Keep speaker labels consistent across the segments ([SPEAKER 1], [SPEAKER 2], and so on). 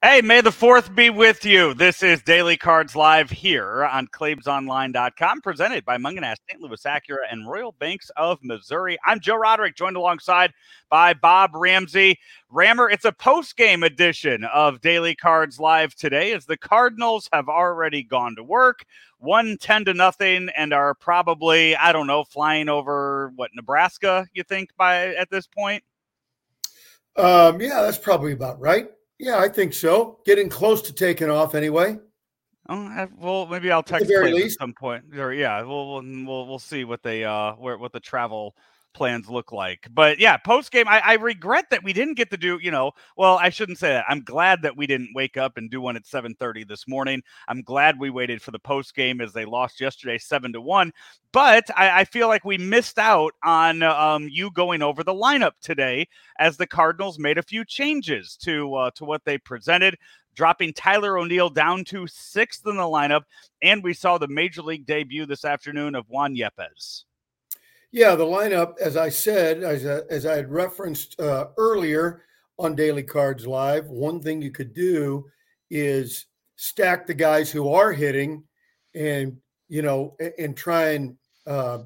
[SPEAKER 1] Friday, May the 4th be with you. This is Daily Cards Live here on ClaibsOnline.com, presented by Mungenast, St. Louis Acura, and Royal Banks of Missouri. I'm Joe Roderick, joined alongside by Bob Ramsey. Rammer, it's a post game edition of Daily Cards Live today as the Cardinals have already gone to work, won 10 to nothing, and are probably, I don't know, flying over what, Nebraska, you think, by at this point?
[SPEAKER 2] Um, yeah, that's probably about right. Yeah, I think so. Getting close to taking off anyway.
[SPEAKER 1] Oh, well, maybe I'll text at, at some point. Or yeah, we'll, we'll we'll see what they uh where what the travel plans look like. But yeah, post game, I, I, regret that we didn't get to do. You know, well, I shouldn't say that. I'm glad that we didn't wake up and do one at 7:30 this morning. I'm glad we waited for the post game as they lost yesterday, seven to one. But I, I feel like we missed out on um, you going over the lineup today as the Cardinals made a few changes to uh, to what they presented dropping Tyler O'Neill down to sixth in the lineup. And we saw the major league debut this afternoon of Juan Yepez.
[SPEAKER 2] Yeah, the lineup, as I said, as, uh, as I had referenced uh, earlier on Daily Cards Live, one thing you could do is stack the guys who are hitting and, you know, and, and try and uh,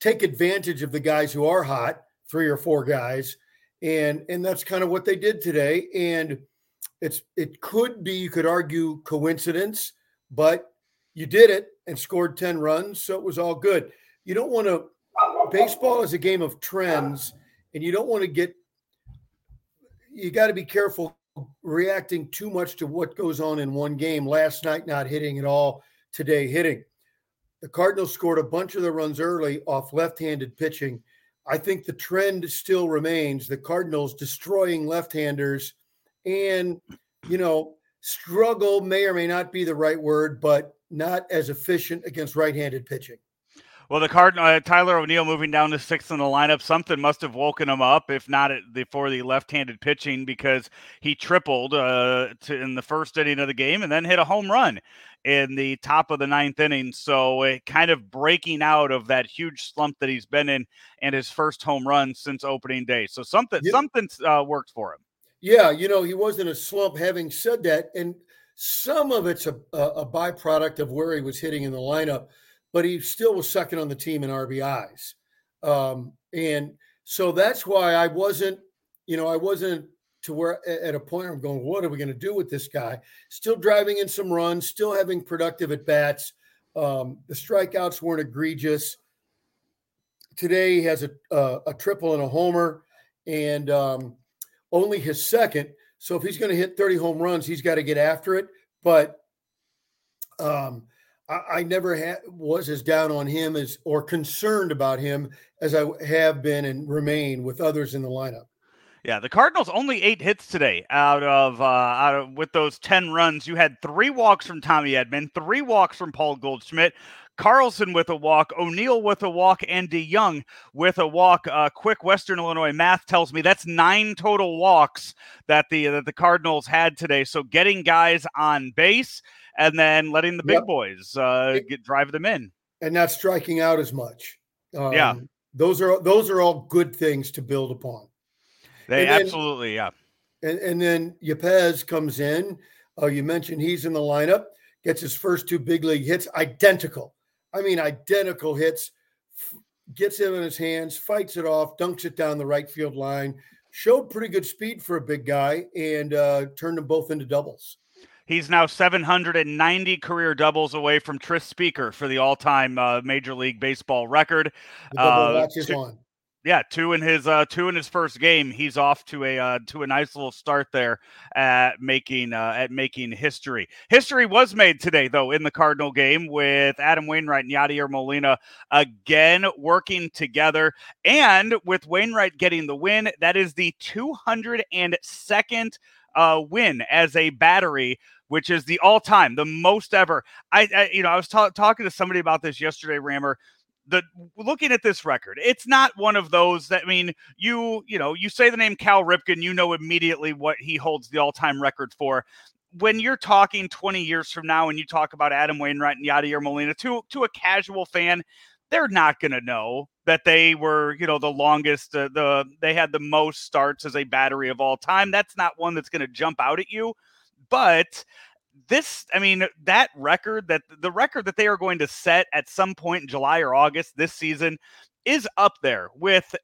[SPEAKER 2] take advantage of the guys who are hot, three or four guys. And, and that's kind of what they did today. And it's, it could be, you could argue coincidence, but you did it and scored 10 runs. So it was all good. You don't want to baseball is a game of trends, and you don't want to get. You got to be careful reacting too much to what goes on in one game. Last night, not hitting at all. Today, hitting. The Cardinals scored a bunch of the runs early off left-handed pitching. I think the trend still remains the Cardinals destroying left-handers, and you know, struggle may or may not be the right word, but not as efficient against right-handed pitching.
[SPEAKER 1] Well, the card uh, Tyler O'Neill moving down to sixth in the lineup, something must have woken him up, if not before the left-handed pitching, because he tripled uh, to, in the first inning of the game and then hit a home run in the top of the ninth inning. So, uh, kind of breaking out of that huge slump that he's been in, and his first home run since opening day. So, something yeah. something uh, worked for him.
[SPEAKER 2] Yeah, you know, he was in a slump. Having said that, and some of it's a, a byproduct of where he was hitting in the lineup but he still was second on the team in RBIs. Um, and so that's why I wasn't, you know, I wasn't to where at a point I'm going, what are we going to do with this guy? Still driving in some runs, still having productive at bats. Um, the strikeouts weren't egregious. Today he has a, a, a triple and a homer, and um, only his second. So if he's going to hit 30 home runs, he's got to get after it. But um, I, never was as down on him as or concerned about him as I have been and remain with others in the lineup.
[SPEAKER 1] Yeah, the Cardinals only eight hits today out of uh, out of with those ten runs. You had three walks from Tommy Edman, three walks from Paul Goldschmidt, Carlson with a walk, O'Neill with a walk, and DeJong with a walk. Uh, quick Western Illinois math tells me that's nine total walks that the that the Cardinals had today. So getting guys on base and then letting the big yep. boys uh, get drive them in,
[SPEAKER 2] and not striking out as much.
[SPEAKER 1] Um, yeah,
[SPEAKER 2] those are those are all good things to build upon.
[SPEAKER 1] They then, absolutely, yeah.
[SPEAKER 2] And and then Yepez comes in. Uh, you mentioned he's in the lineup. Gets his first two big league hits, identical. I mean, identical hits. F- gets it in his hands, fights it off, dunks it down the right field line. Showed pretty good speed for a big guy, and uh, turned them both into doubles.
[SPEAKER 1] He's now 790 career doubles away from Tris Speaker for the all-time uh, Major League Baseball record.
[SPEAKER 2] The double Uh, two,
[SPEAKER 1] yeah, two in his uh, two in his first game. He's off to a uh, to a nice little start there at making uh, at making history. History was made today though in the Cardinal game with Adam Wainwright and Yadier Molina again working together, and with Wainwright getting the win. That is the 202nd uh, win as a battery which is the all-time, the most ever. I, I you know, I was ta- talking to somebody about this yesterday, Rammer. The looking at this record, it's not one of those that I mean, you you know, you say the name Cal Ripken, you know immediately what he holds the all-time record for. When you're talking 20 years from now, and you talk about Adam Wainwright and Yadier Molina to to a casual fan, they're not going to know that they were, you know, the longest, uh, the they had the most starts as a battery of all time. That's not one that's going to jump out at you but this i mean that record that the record that they are going to set at some point in july or august this season is up there with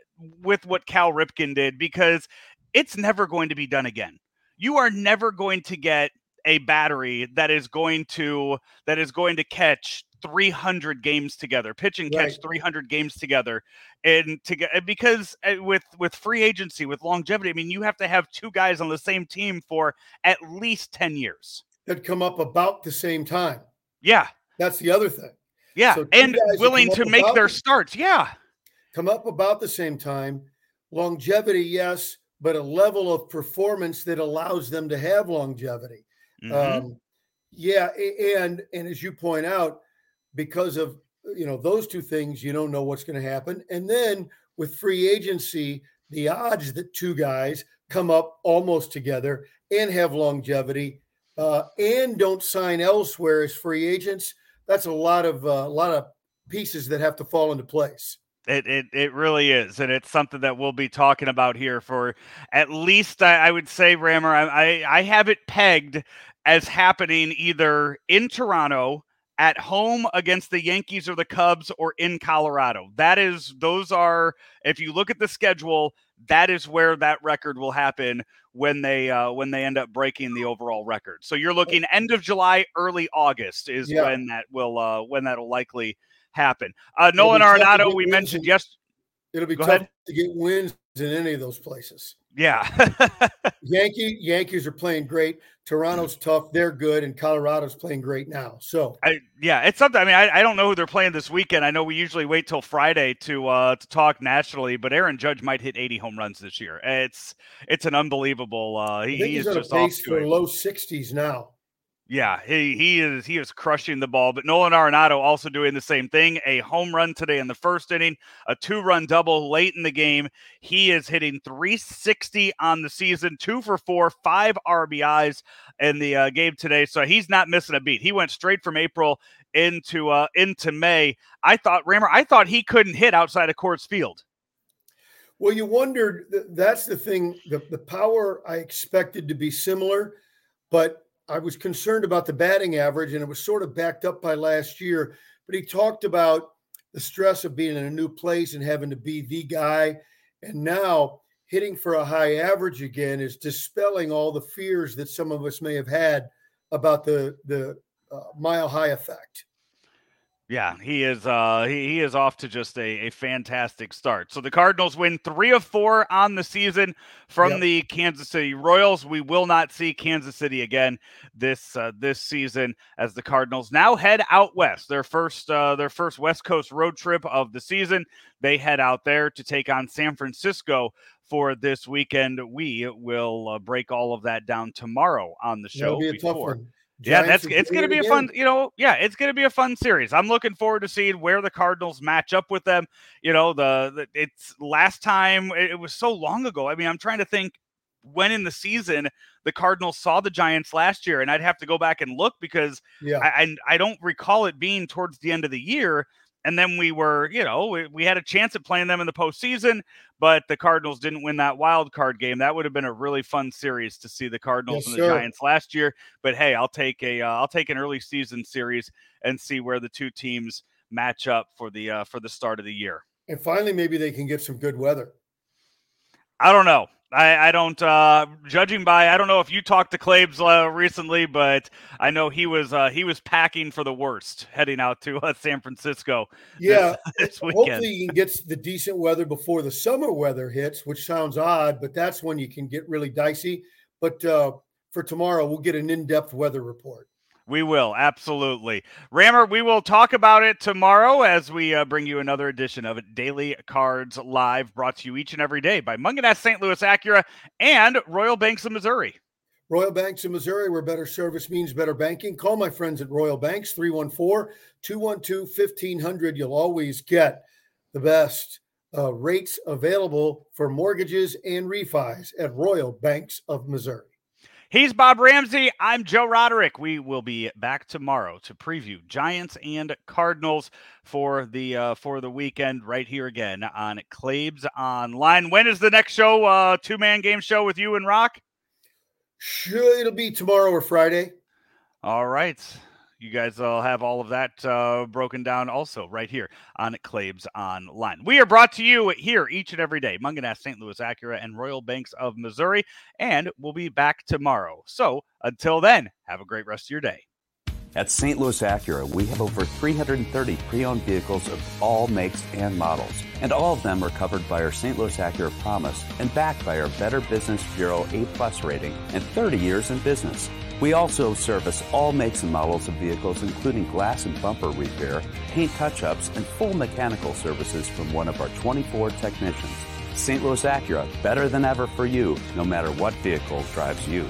[SPEAKER 1] with what cal ripken did because it's never going to be done again you are never going to get a battery that is going to that is going to catch 300 games together pitch and catch right. 300 games together and to get because uh, with with free agency with longevity i mean you have to have two guys on the same team for at least 10 years
[SPEAKER 2] that come up about the same time.
[SPEAKER 1] Yeah.
[SPEAKER 2] That's the other thing.
[SPEAKER 1] Yeah so and willing to make their starts yeah.
[SPEAKER 2] come up about the same time. Longevity yes but a level of performance that allows them to have longevity. Mm-hmm. um, yeah and and as you point out because of you know those two things you don't know what's going to happen. And then with free agency the odds that two guys come up almost together and have longevity uh, and don't sign elsewhere as free agents that's a lot of a uh, lot of pieces that have to fall into place
[SPEAKER 1] it, it it really is, and it's something that we'll be talking about here for at least I, I would say, Rammer. I, I I have it pegged as happening either in Toronto at home against the Yankees or the Cubs or in Colorado. That is, those are, if you look at the schedule, that is where that record will happen when they uh, when they end up breaking the overall record. So you're looking end of July, early August is yeah. when that will uh, when that'll likely happen. Uh, Nolan Arenado, we mentioned yes.
[SPEAKER 2] It'll be Go tough ahead. to get wins in any of those places.
[SPEAKER 1] Yeah.
[SPEAKER 2] Yankee Yankees are playing great. Toronto's tough. They're good, and Colorado's playing great now. So
[SPEAKER 1] I, yeah, it's something. I mean, I, I don't know who they're playing this weekend. I know we usually wait till Friday to uh, to talk nationally, but Aaron Judge might hit 80 home runs this year. It's it's an unbelievable. Uh, he, he is just pace
[SPEAKER 2] for low 60s now.
[SPEAKER 1] Yeah, he he is he is crushing the ball. But Nolan Arenado also doing the same thing. A home run today in the first inning, a two-run double late in the game. He is hitting 360 on the season, two for four, five RBIs in the uh, game today. So he's not missing a beat. He went straight from April into uh, into May. I thought Rammer, I thought he couldn't hit outside of Coors Field.
[SPEAKER 2] Well, you wondered. That's the thing. The the power I expected to be similar, but I was concerned about the batting average, and it was sort of backed up by last year. But he talked about the stress of being in a new place and having to be the guy. And now hitting for a high average again is dispelling all the fears that some of us may have had about the the uh, mile high effect.
[SPEAKER 1] Yeah, he is. Uh, he, he is off to just a, a fantastic start. So the Cardinals win three of four on the season from yep. the Kansas City Royals. We will not see Kansas City again this uh, this season as the Cardinals now head out west. Their first uh, their first West Coast road trip of the season. They head out there to take on San Francisco for this weekend. We will uh, break all of that down tomorrow on the show. Be a tough before yeah, that's it's going to be a fun, you know, yeah, it's going to be a fun series. I'm looking forward to seeing where the Cardinals match up with them. You know, the, the it's last time it, it, was so long ago. I mean, I'm trying to think when in the season the Cardinals saw the Giants last year, and I'd have to go back and look because yeah, I, I, I don't recall it being towards the end of the year. And then we were, you know, we, we, had a chance at playing them in the postseason, but the Cardinals didn't win that wild card game. That would have been a really fun series to see the Cardinals yes, and the sir. Giants last year. But hey, I'll take a will uh, take an early season series and see where the two teams match up for the uh, for the start of the year.
[SPEAKER 2] And finally, maybe they can get some good weather.
[SPEAKER 1] I don't know. I, I don't uh, judging by I don't know if you talked to Claibs uh, recently, but I know he was uh, he was packing for the worst heading out to uh, San Francisco.
[SPEAKER 2] Yeah, this, this hopefully he gets the decent weather before the summer weather hits, which sounds odd, but that's when you can get really dicey. But uh, for tomorrow, we'll get an in-depth weather report.
[SPEAKER 1] We will, absolutely. Rammer, we will talk about it tomorrow as we uh, bring you another edition of Daily Cards Live, brought to you each and every day by Mungenast St. Louis Acura and Royal Banks of Missouri.
[SPEAKER 2] Royal Banks of Missouri, where better service means better banking. Call my friends at Royal Banks, 314 212 1500. You'll always get the best uh, rates available for mortgages and refis at Royal Banks of Missouri.
[SPEAKER 1] He's Bob Ramsey. I'm Joe Roderick. We will be back tomorrow to preview Giants and Cardinals for the uh, for the weekend right here again on Claibs Online. When is the next show? Uh, Two man game show with you and Rock.
[SPEAKER 2] Sure, it'll be tomorrow or Friday.
[SPEAKER 1] All right. You guys will have all of that uh, broken down also right here on Claibs Online. We are brought to you here each and every day. Mungenast, St. Louis Acura, and Royal Banks of Missouri. And we'll be back tomorrow. So until then, have a great rest of your day.
[SPEAKER 3] At St. Louis Acura, we have over 330 pre owned vehicles of all makes and models, and all of them are covered by our St. Louis Acura Promise and backed by our Better Business Bureau A Plus rating and 30 years in business. We also service all makes and models of vehicles, including glass and bumper repair, paint touch ups, and full mechanical services from one of our 24 technicians. St. Louis Acura, better than ever for you, no matter what vehicle drives you.